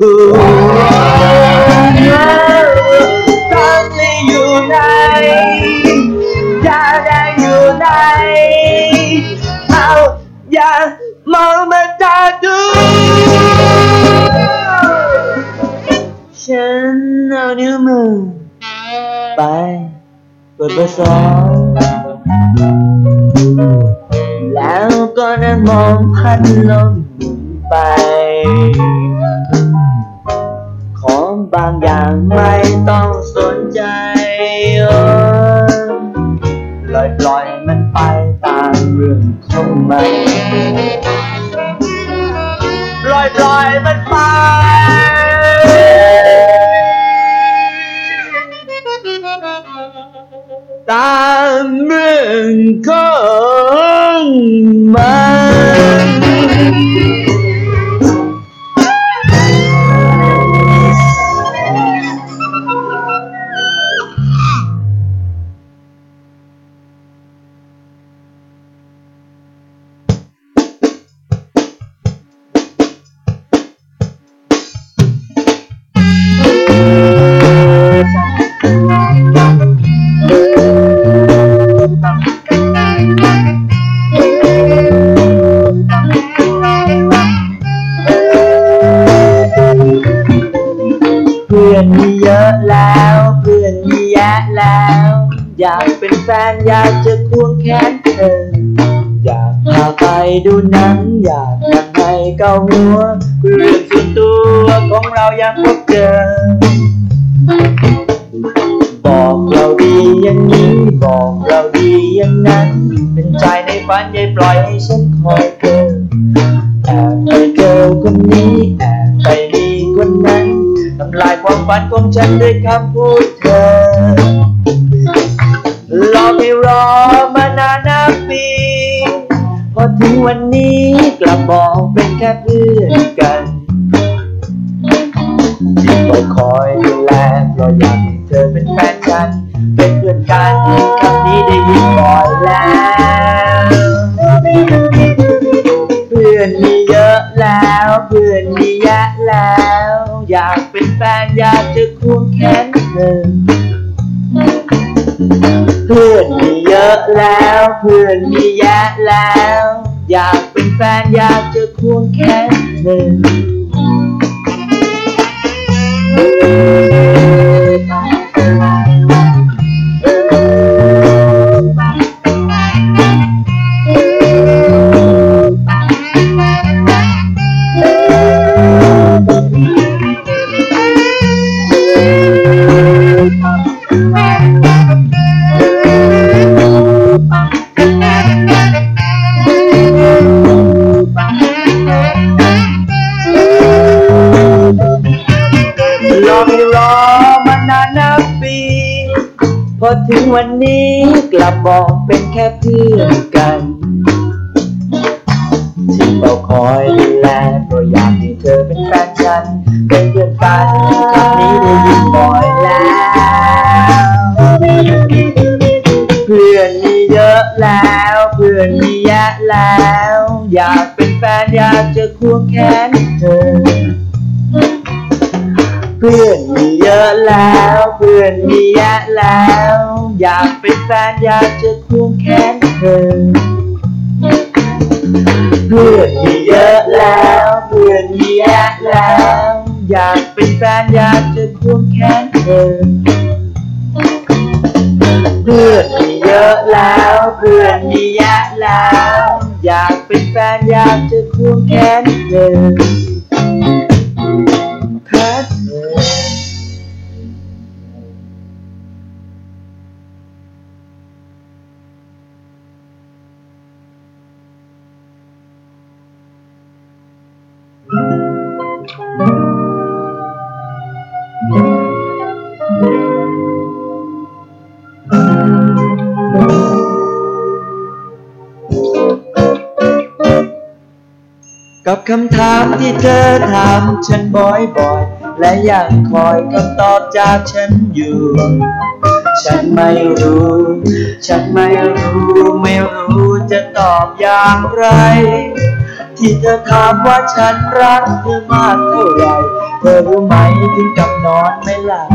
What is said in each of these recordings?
แล้วลูกกูตั้งนี่อยู่ไหนยาแดงอยู่ไหนเอาอย่ามองมาตาดูฉันเอานิ้วมือไปเปิดเบอร์สองแล้วก็นั่งมองพัดลมไป ไม่ต้องสนใจเออปล่อยปล่อยมันไปตามเรื่องของมันปล่อยปล่อยมันไปตามเรื่องของมัน ใจในฝันอย่าปล่อยให้ฉันคอยเธอแอบไปเจอคนนี้แอบไปมีคนนั้นทำลายความฝันของฉันด้วยคำพูดเธอรอไม่รอมานานนับปี พอถึงวันนี้กลับบอกเป็นแค่เพื่อนกันที่คอยคอยดูแลเพราะอยากให้เธอเป็นแฟนฉันเป็นเพื่อนกัน อะแล้วเพื่อนมีแยะแล้ว อยากเป็นแฟนอยากจะควงแขนเธอ ก เป็นแฟนอยากจะควงแขนเธอ เพื่อนมีเยอะแล้วเพื่อนมีแยะแล้ว อยากเป็นแฟนอยากจะควงแขนเธอ เพื่อนมีเยอะแล้วเพื่อนมีแยะแล้ว อยากเป็นแฟนอยากจะควงแขนเธอ กับคำถามที่เธอถามฉันบ่อยๆ และยังคอยคำตอบจากฉันอยู่ ฉันไม่รู้ ฉันไม่รู้ ไม่รู้จะตอบอย่างไร ที่เธอถามว่าฉันรักเธอมากเท่าไหร่ เธอรู้ไหมถึงกับนอนไม่หลับ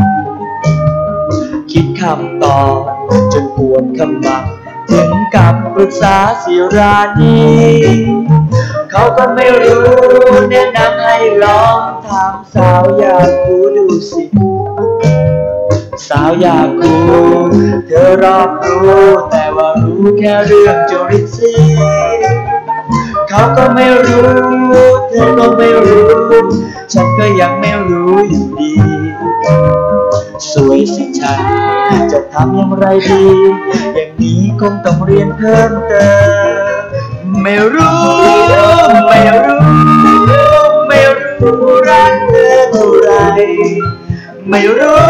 คิดคำตอบจนปวดขมับถึงกับปรึกษาสิรานี เขาก็ไม่รู้ แนะนำให้ลองถามสาวอยากคูดูสิ สาวอยากคูเธอรอบรู้แต่ว่ารู้แค่เรื่องจริตซีเขาก็ไม่รู้ เธอก็ไม่รู้ ฉันก็ยังไม่รู้อยู่ดี สวยสิฉันจะทำอย่างไรดี อย่างนี้คงต้องเรียนเพิ่มเติม ไม่รู้ ไม่รู้ ไม่รู้รักเธอเท่าไร ไม่รู้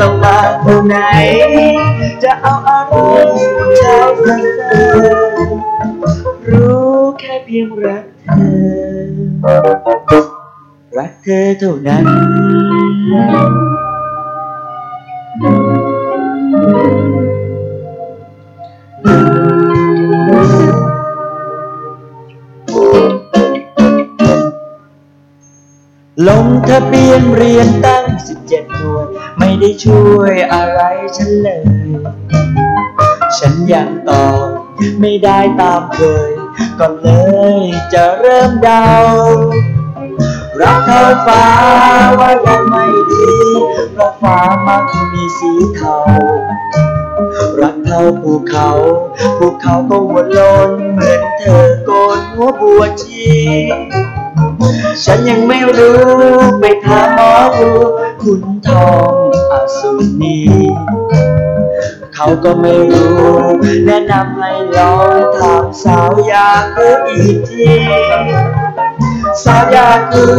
ต้องมาเท่าไหน จะเอาอะไรผู้ชาเธอรู้แค่เพียงรักเธอ รักเธอเท่านั้น ทะเบียนเรียนตั้งสิบเจ็ดหน่วย ไม่ได้ช่วยอะไรฉันเลย ฉันยังตอบไม่ได้ตามเคย ก็เลยจะเริ่มเดา รักเธอฟ้าว่ายังไม่ดีเพราะฟ้ามักมีสีเทารักเท่าภูเขาภูเขาก็หัวโลนเหมือนเธอโกนหัวบัวชี ฉันยังไม่รู้ไปถามหมอดูคุณทองอาสุนีเขาก็ไม่รู้ แนะนำให้ลองถามสาวยากรู้อีกทีสาวยากรู้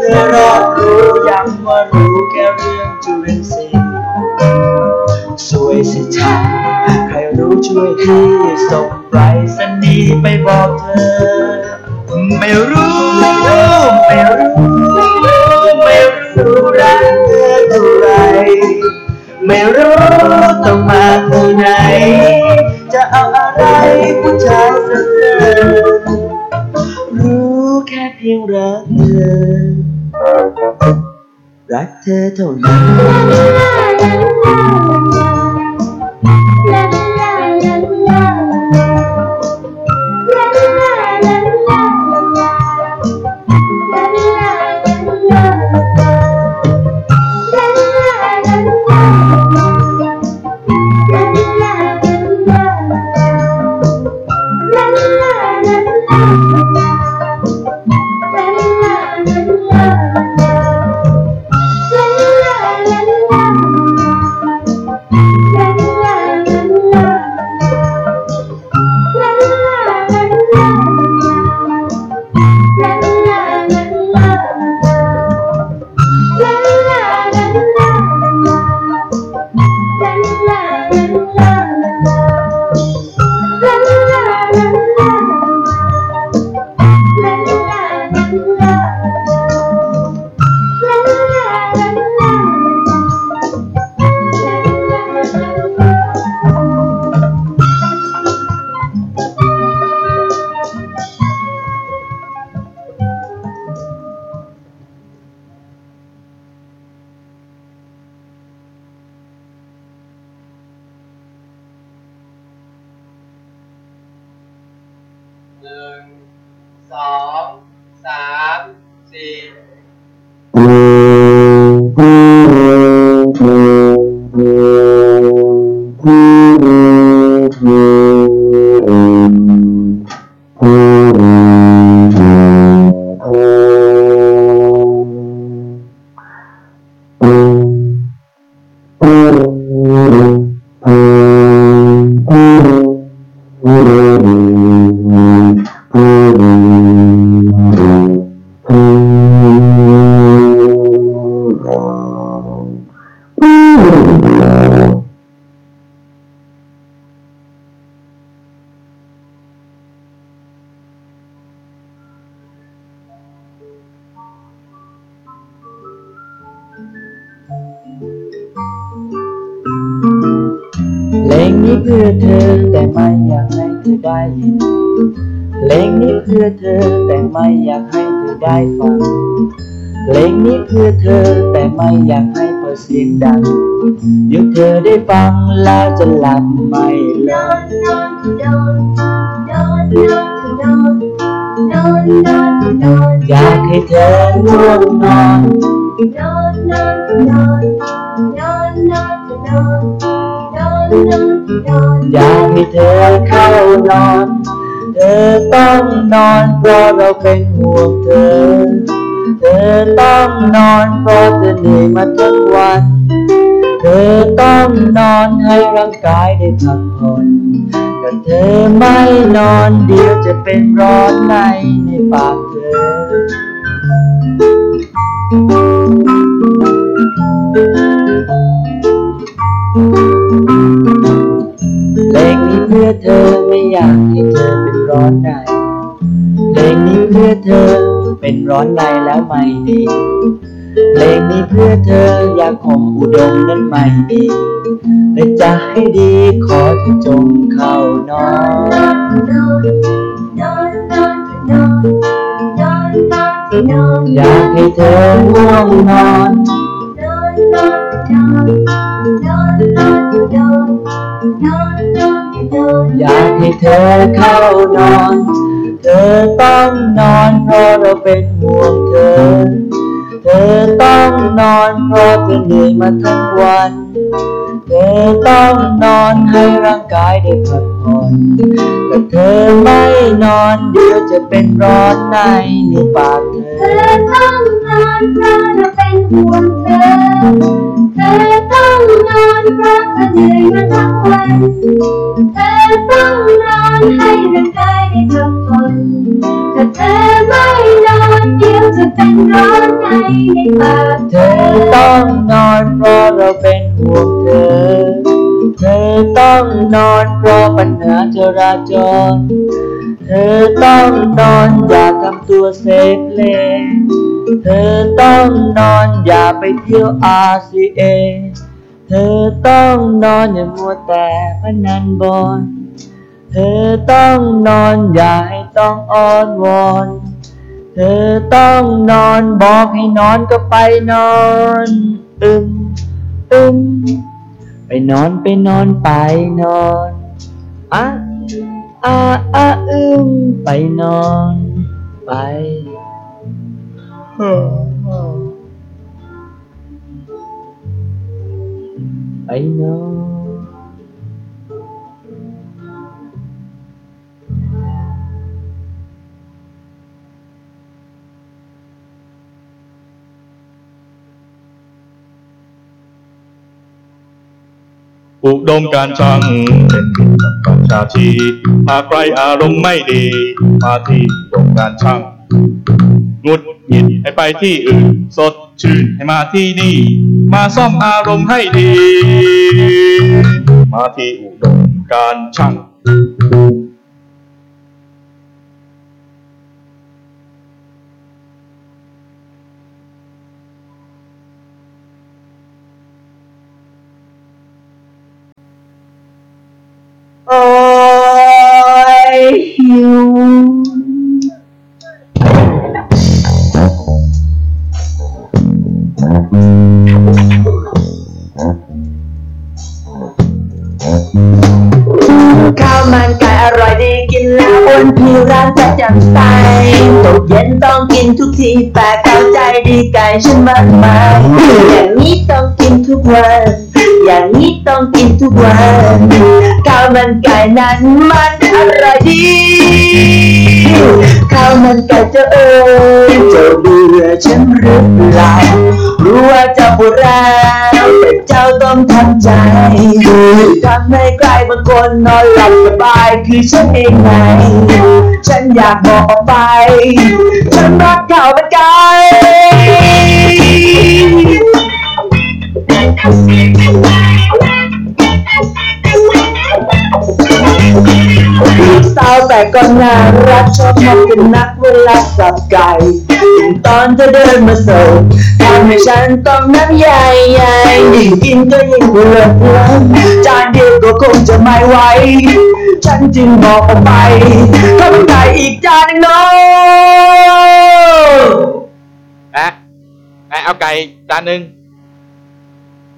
เธอรอบรู้ยังว่ารู้แค่เรื่องจุลินทรีย์สวยสิฉันใครรู้ช่วยพี่ส่งไปรษณีไปบอกเธอ ไม่รู้ ไม่รู้ไม่รู้รักเธอเท่าไร ไม่รู้ต้องมาเท่าไหนจะเอาอะไรผู้ชายสักเธอรู้แค่เพียงรักเธอ รักเธอเท่านั้น you เธอได้ยินเพลงนี้เพื่อเธอแต่ไม่อยากให้เธอได้ฟังเพลงนี้เพื่อเธอแต่ไม่อยากให้เปิดเสียงดังเดี๋ยวเธอได้ฟังแล้วจะหลับไม่หลับ อยากให้เธอง่วงนอน อยากให้เธอเข้านอน เธอต้องนอนเพราะเราเป็นห่วงเธอ เธอต้องนอนเพราะเธอเหนื่อยมาทั้งวัน เธอต้องนอนให้ร่างกายได้พักผ่อนถ้าเธอไม่นอนเดี๋ยวจะเป็นร้อนในในปากเธอ เธอไม่อยากให้เธอเป็นร้อนในเพลงนี้เพื่อเธอเป็นร้อนในแล้วไม่ดีเพลงนี้เพื่อเธออยากข่มอุดมนั้นไม่ดีแต่จะให้ดีขอเธอจงเข้านอนอยากให้เธอง่วงนอนอ อยากให้เธอเข้านอน เธอต้องนอนเพราะเราเป็นห่วงเธอ เธอต้องนอนเพราะเธอเหนื่อยมาทั้งวัน เธอต้องนอนให้ร่างกายได้พักผ่อนแต่เธอไม่นอนเดี๋ยวจะเป็นร้อนในในปากเธอ เธอต้องนอนเพราะเราเป็นห่วงเธอ เธอต้องนอนเพราะเธอเหนื่อยมาทั้งวันเธอต้องนอนให้ร่างกายได้พักผ่อนถ้าเธอไม่นอนเดี๋ยวจะเป็นร้อนในในปากเธอต้องนอนเพราะเราเป็นห่วงเธอ เธอต้องนอนเพราะปัญหาจราจร เธอต้องนอนอย่าทำตัวเซฟเลง เธอต้องนอนอย่าไปเที่ยว RCA เธอต้องนอนอย่ามัวแต่พนันบอลเธอต้องนอนอย่าให้ต้องอ้อนวอน เธอต้องนอนบอกให้นอนก็ไปนอนอึมอึมไปนอนไปนอนไปนอนอะอะอะอึมไปนอนไป ไปนอนอุดมการช่างเป็นมิตรกับประชาชีหากใครอารมณ์ไม่ดี มาที่อุดมการช่าง งุดหงิดให้ไปที่อื่น สดชื่นให้มาที่นี่ มาซ่อมอารมณ์ให้ดี มาที่อุดมการช่างโอ้ยหิว ข้าวมันไก่อร่อยดีกินแล้วอ้วนผิวราณจะจำใสตกเย็นต้องกินทุกทีแต่เข้าใจดีไก่ฉันมากมายอย่างนี้ต้องกินทุกวัน อย่างนี้ต้องกินทุกวันข้าวมันไก่นั้นมันอร่อยดีข้าวมันไก่จะเอ่ยจะเบื่อฉันหรือเปล่ารู้ว่าเจ้าปวดร้าวแต่ เจ้าต้องทำใจทำให้ใครบางคนนอนหลับสบายคือฉันเองไง ฉันอยากบอกออกไป ฉันรักเขาเป็นไกล กสาวแต่ก็น่ารักชอบมากกันนักเวลาสับไก่ยิ่งตอนเธอเดินมาส่งทำให้ฉันต้องน้ำใหญ่ใหญ่ยิ่งกินก็ยิ่งเพลิดเพลินจานเดียวก็คงจะไม่ไหวฉันจึงบอกออกไปข้าวไก่อีกจานหนึงเน้องแอะแอะเอาไก่จานหนึ่ง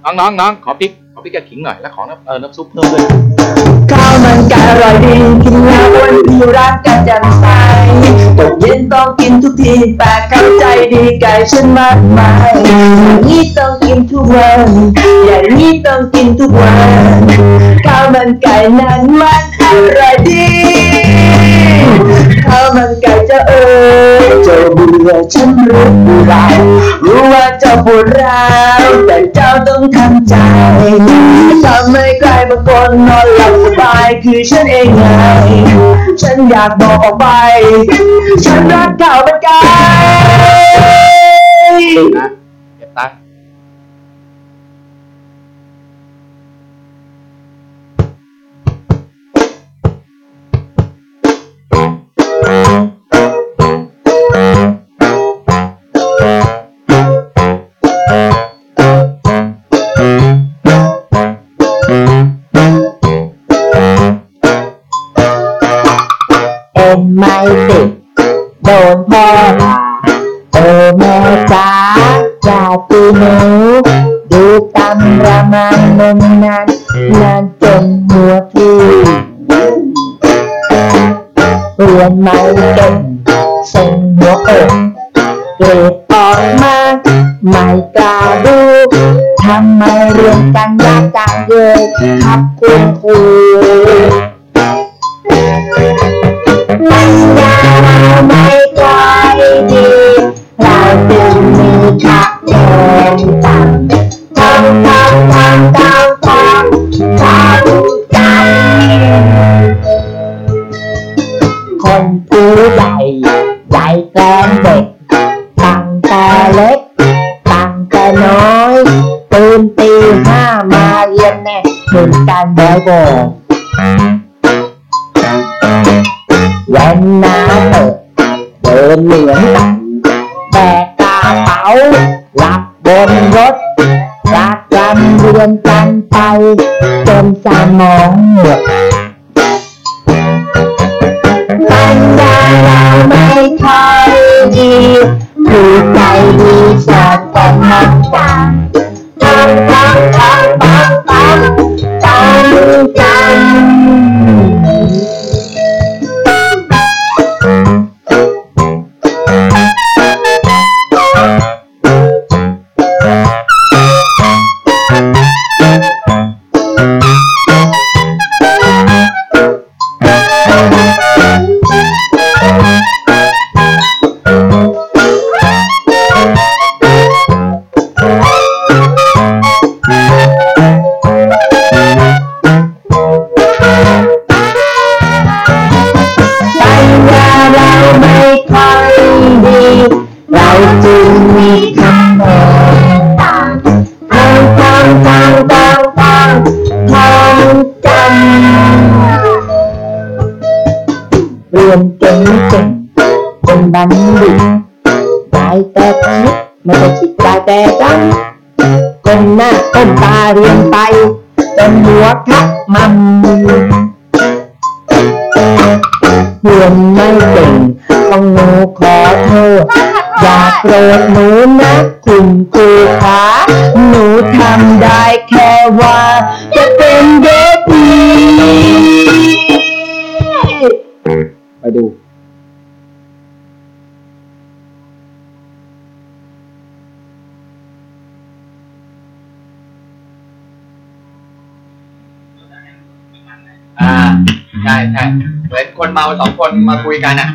น้องน้องน้องขอพริก ขอพริกกับขิงหน่อยแล้วขอน้ำเออน้ำซุปเพิ่มด้วยข้าวมันไก่อร่อยดีกินแล้วอ้วนดีรักกันแจ่มใสตกเย็นต้องกินทุกทีแต่เข้าใจดีไก่ฉันมากมายอย่างนี้ต้องกินทุกวันอย่างนี้ต้องกินทุกวันข้าวมันไก่นั้นมันอร่อยดีข้าวมันไก่จะเอ่ย เจ้าเบื่อฉันหรือเปล่ารู้ว่าเจ้าปวดร้าวแต่เจ้าต้องทำใจทำให้ใครบางคนนอนหลับสบายคือฉันเองไงฉันอยากบอกออกไป ฉันรักเข้าวมันไก่น หนู ดูตำระมังนมนานนานจนหัวทีเรียนไม่เก่งส่งหัวอกเกรดออกมาไม่กล้าดูทำไมเรียนกันยากจังเลยครับคุณครู มือนกันบ่อยๆวันหน้าเปิดเดินเหลื เรียนเก่งเก่งเป็นบัณฑิตได้แต่คิดไม่ได้คิดได้แต่จำก้มหน้าก้มตาเรียนไปจนหัวทับมันเรียนไม่เก่งต้องหนูขอโทษอย่าโกรธหนูนะคุณครูคะหนูทำได้แค่ว่า จะเป็นเด็กดี อยดู อ่า ใช่ใช่เหมือนคนเมาสองคนมาคุยกันอะ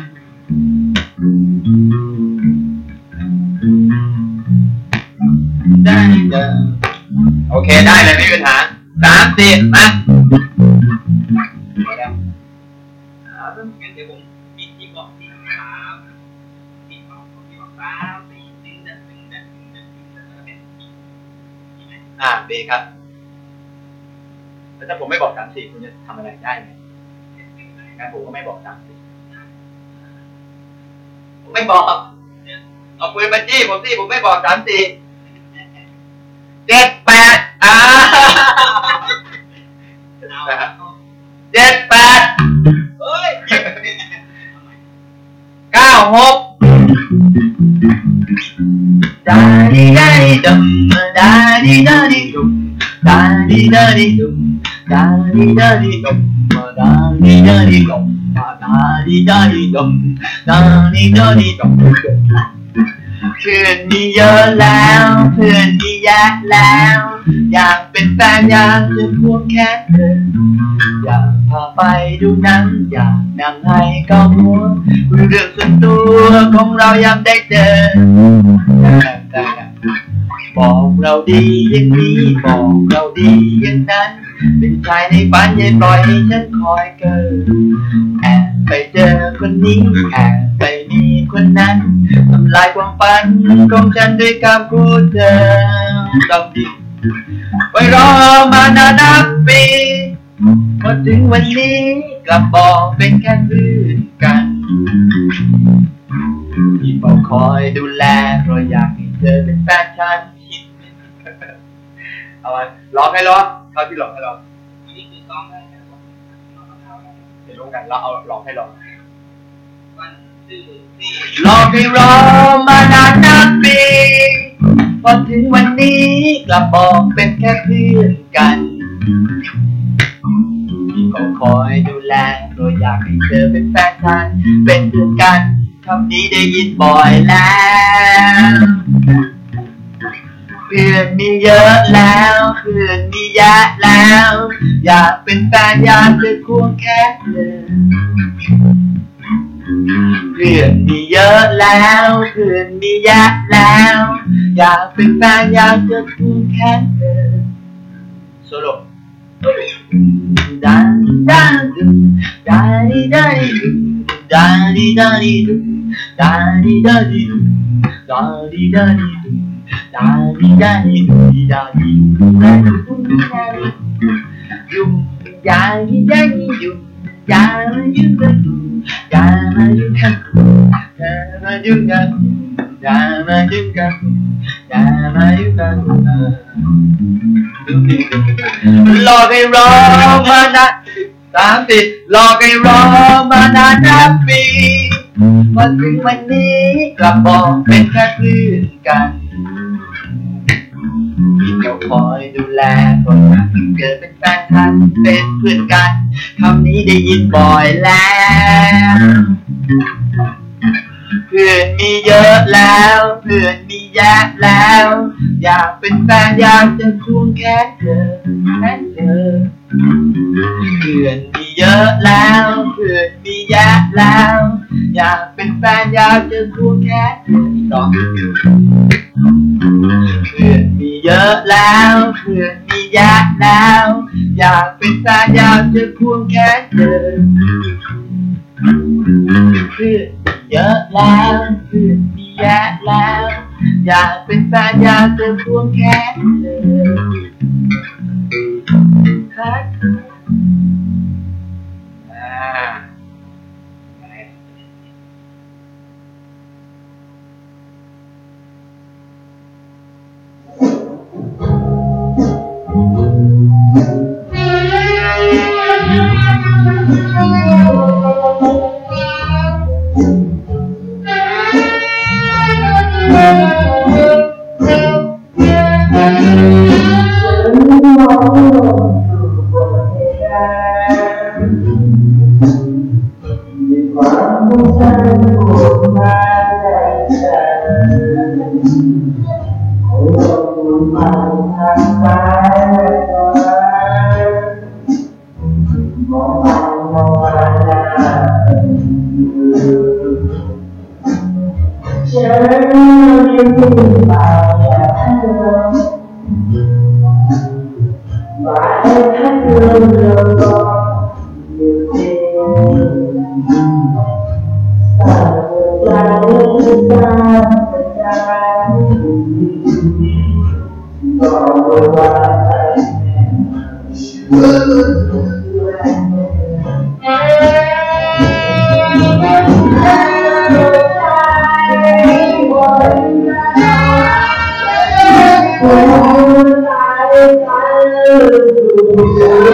ได้เจอโอเคได้เลยไม่มีปัญหาสามสี่มา อ่าดีครับแล้วถ้าผมไม่บอกสามสี่คุณจะทำอะไรได้ไหมงั้นผมก็ไม่บอกสามสี่ผมไม่บอกเอาปืนมาจี้ผมสิผมไม่บอกสามสี่เจ็ดแปดอ่าเจ็ดแปดเฮ้ยเก้าหกดาดีดาดีดุมดาดีดาดี ดาดีดาดีดุมดาดีดาดีดุมดาดีดาดีดุมดาดีดาดีดุมดาดีดาดีดุมเพื่อนมีเยอะแล้ว เพื่อนมีแยะแล้ว อยากเป็นแฟนอยากจะควงแขนเธออยากพาไปดูหนังอยากนำให้เข้าหัวคุยเรื่องส่วนตัวของเรายามได้เจอ บอกเราดีอย่างนี้บอกเราดีอย่างนั้น เป็นชายในฝันอย่าปล่อยให้ฉันคอยเกินแอบไปเจอคนนี้แอบไปมีคนนั้นทำลายความฝันของฉันด้วยคำพูดเดิมต้องดีไว้รอมานานับปีพอถึงวันนี้กลับบอกเป็นแค่เพื่อนกันที่เฝ้าคอยดูแลเพราะอยากให้เธอเป็นแฟนฉัน เอาไว้ร้องให้ร้องเท่าที่ร้องให้ร้องนี่คือซ้อมได้เดี๋ยวรู้กันเราเอาร้องให้ร้องรอให้รอมานานนับปีพอถึงวันนี้กลับบอกเป็นแค่เพื่อนกันที่ขาคอยดูแลเพราะอยากให้เธอเป็นแฟนฉันเป็นเพื่อนกันคำนี้ได้ยินบ่อยแล้ว พื่อนมีเยอะแล้วเพื่อนมีแยะแล้ว อยากเป็นแฟนอยากจะควงแขนเธอเพื่อนมีเยอะแล้วเพื่อนมีแยะแล้ว อยากเป็นแฟนอยากจะควงแขนเธอโซโล่ดันดันดุดาดีดาดีดุดาดีดาดีดุดาดีดาดี ดุดาดีดาดีดุดาดีดาดีดุดาดีดาดีดุดาดีดุดาดีดาดีดุดาดีดาดีดุดาดีดาดีดุดาดีดาดีดุดาดีดาดีดาดีดาดีหลอกให้รอมานานสามสิบหลอกให้รอมานานนับปีมาถึงวันนี้กลับบอกเป็นแค่เพื่อนกัน ที่เดียวคอยดูแลคนที่เกิดเป็นแฟนฉันเป็นเพื่อนกันคำนี้ได้ยินบ่อยแล้วเพื่อนมีเยอะแล้วเพื่อนมีแยะแล้ว อยากเป็นแฟนอยากจะควงแขนเธอแขนเธอเพื่อนมีเยอะแล้วเพื่อนมีแยะแล้ว อยากเป็นแฟนอยากจะควงแขนเธออีกสองเพื่อนมี เยอะแล้วเพื่อนมีแยะแล้ว อยากเป็นแฟนอยากจะควงแขนเธอเพื่อนเยอะแล้วเพื่อนมีแยะแล้วอยากเป็นแฟนอยากจะควงแขนเธอฮักอ่า Obrigado.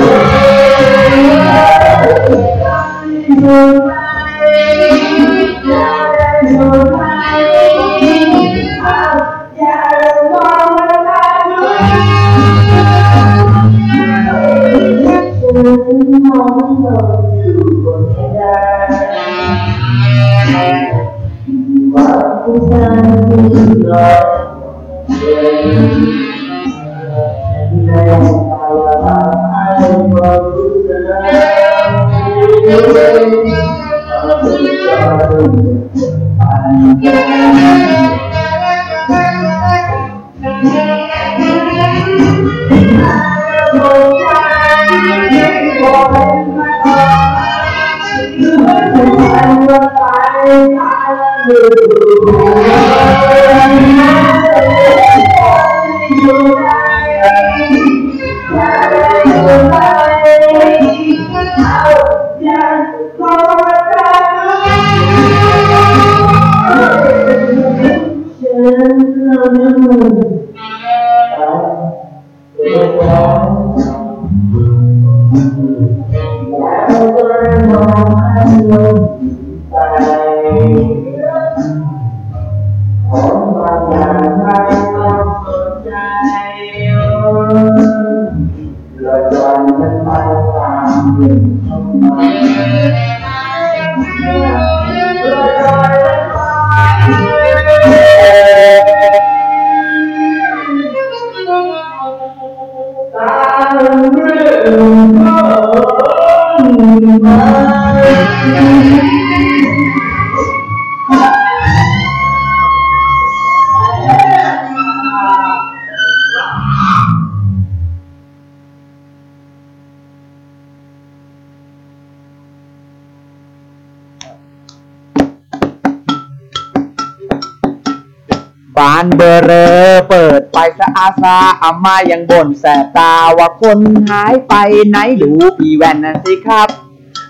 เรอเปิดไปสะอาซาอามายังบ่นแสบตาว่าคนหายไปไหนดูพี่แวนนั่นสิครับ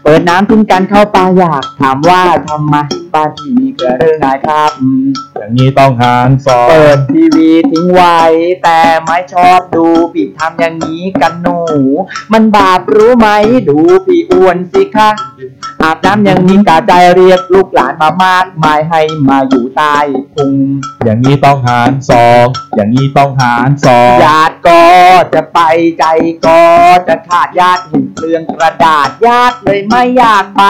เปิดน้ำทิ้งกันเข้าปลาอยากถามว่าทำไมบ้านที่มีเกิดเรื่องไงครับอืมอย่างนี้ต้องหารสองเปิดทีวีทิ้งไว้ แต่ไม่ชอบดูพี่ทำอย่างนี้กันหนู มันบาปรู้ไหมดูพี่อ้วนสิคะอาบน้ำยังมีกาใจเรียกลูกหลานมามากมายให้มาอยู่ใต้พุงอย่างนี้ต้องหารสองอย่างนี้ต้องหารสองญาติก็จะไปใจก็จะขาดญาติเห็นเปลืองกระดาษญาติเลยไม่อยากไป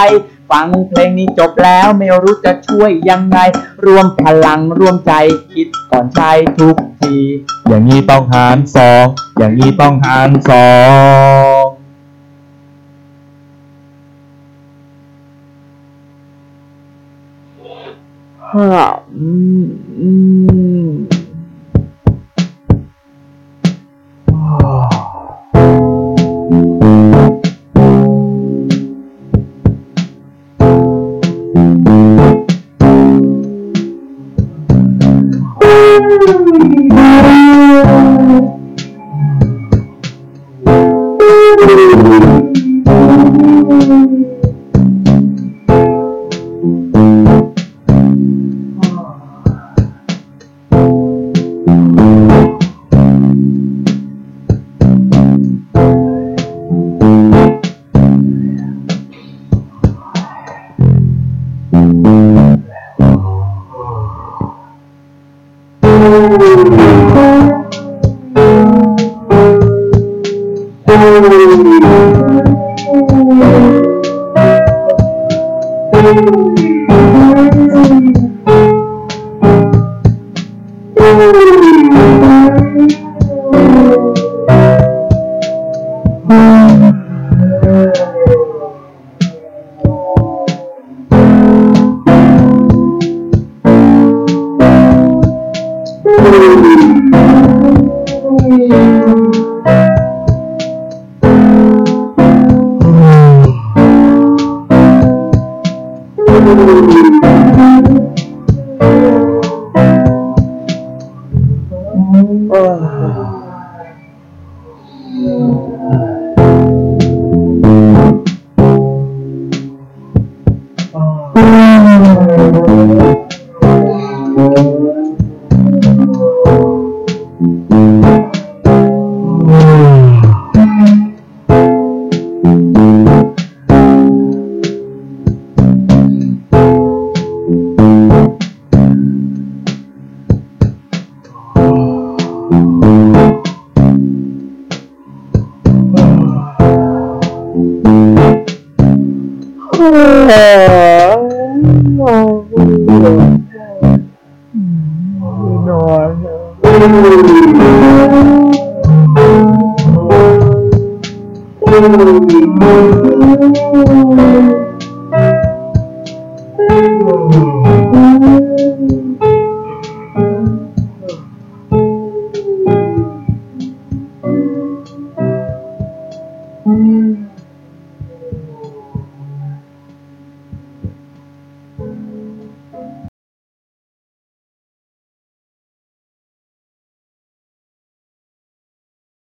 ฟังเพลงนี้จบแล้วไม่รู้จะช่วยยังไง รวมพลังร่วมใจคิดก่อนใช้ทุกที อย่างนี้ต้องหารสอง อย่างนี้ต้องหารสองฮ่าอืมอืม Thank you.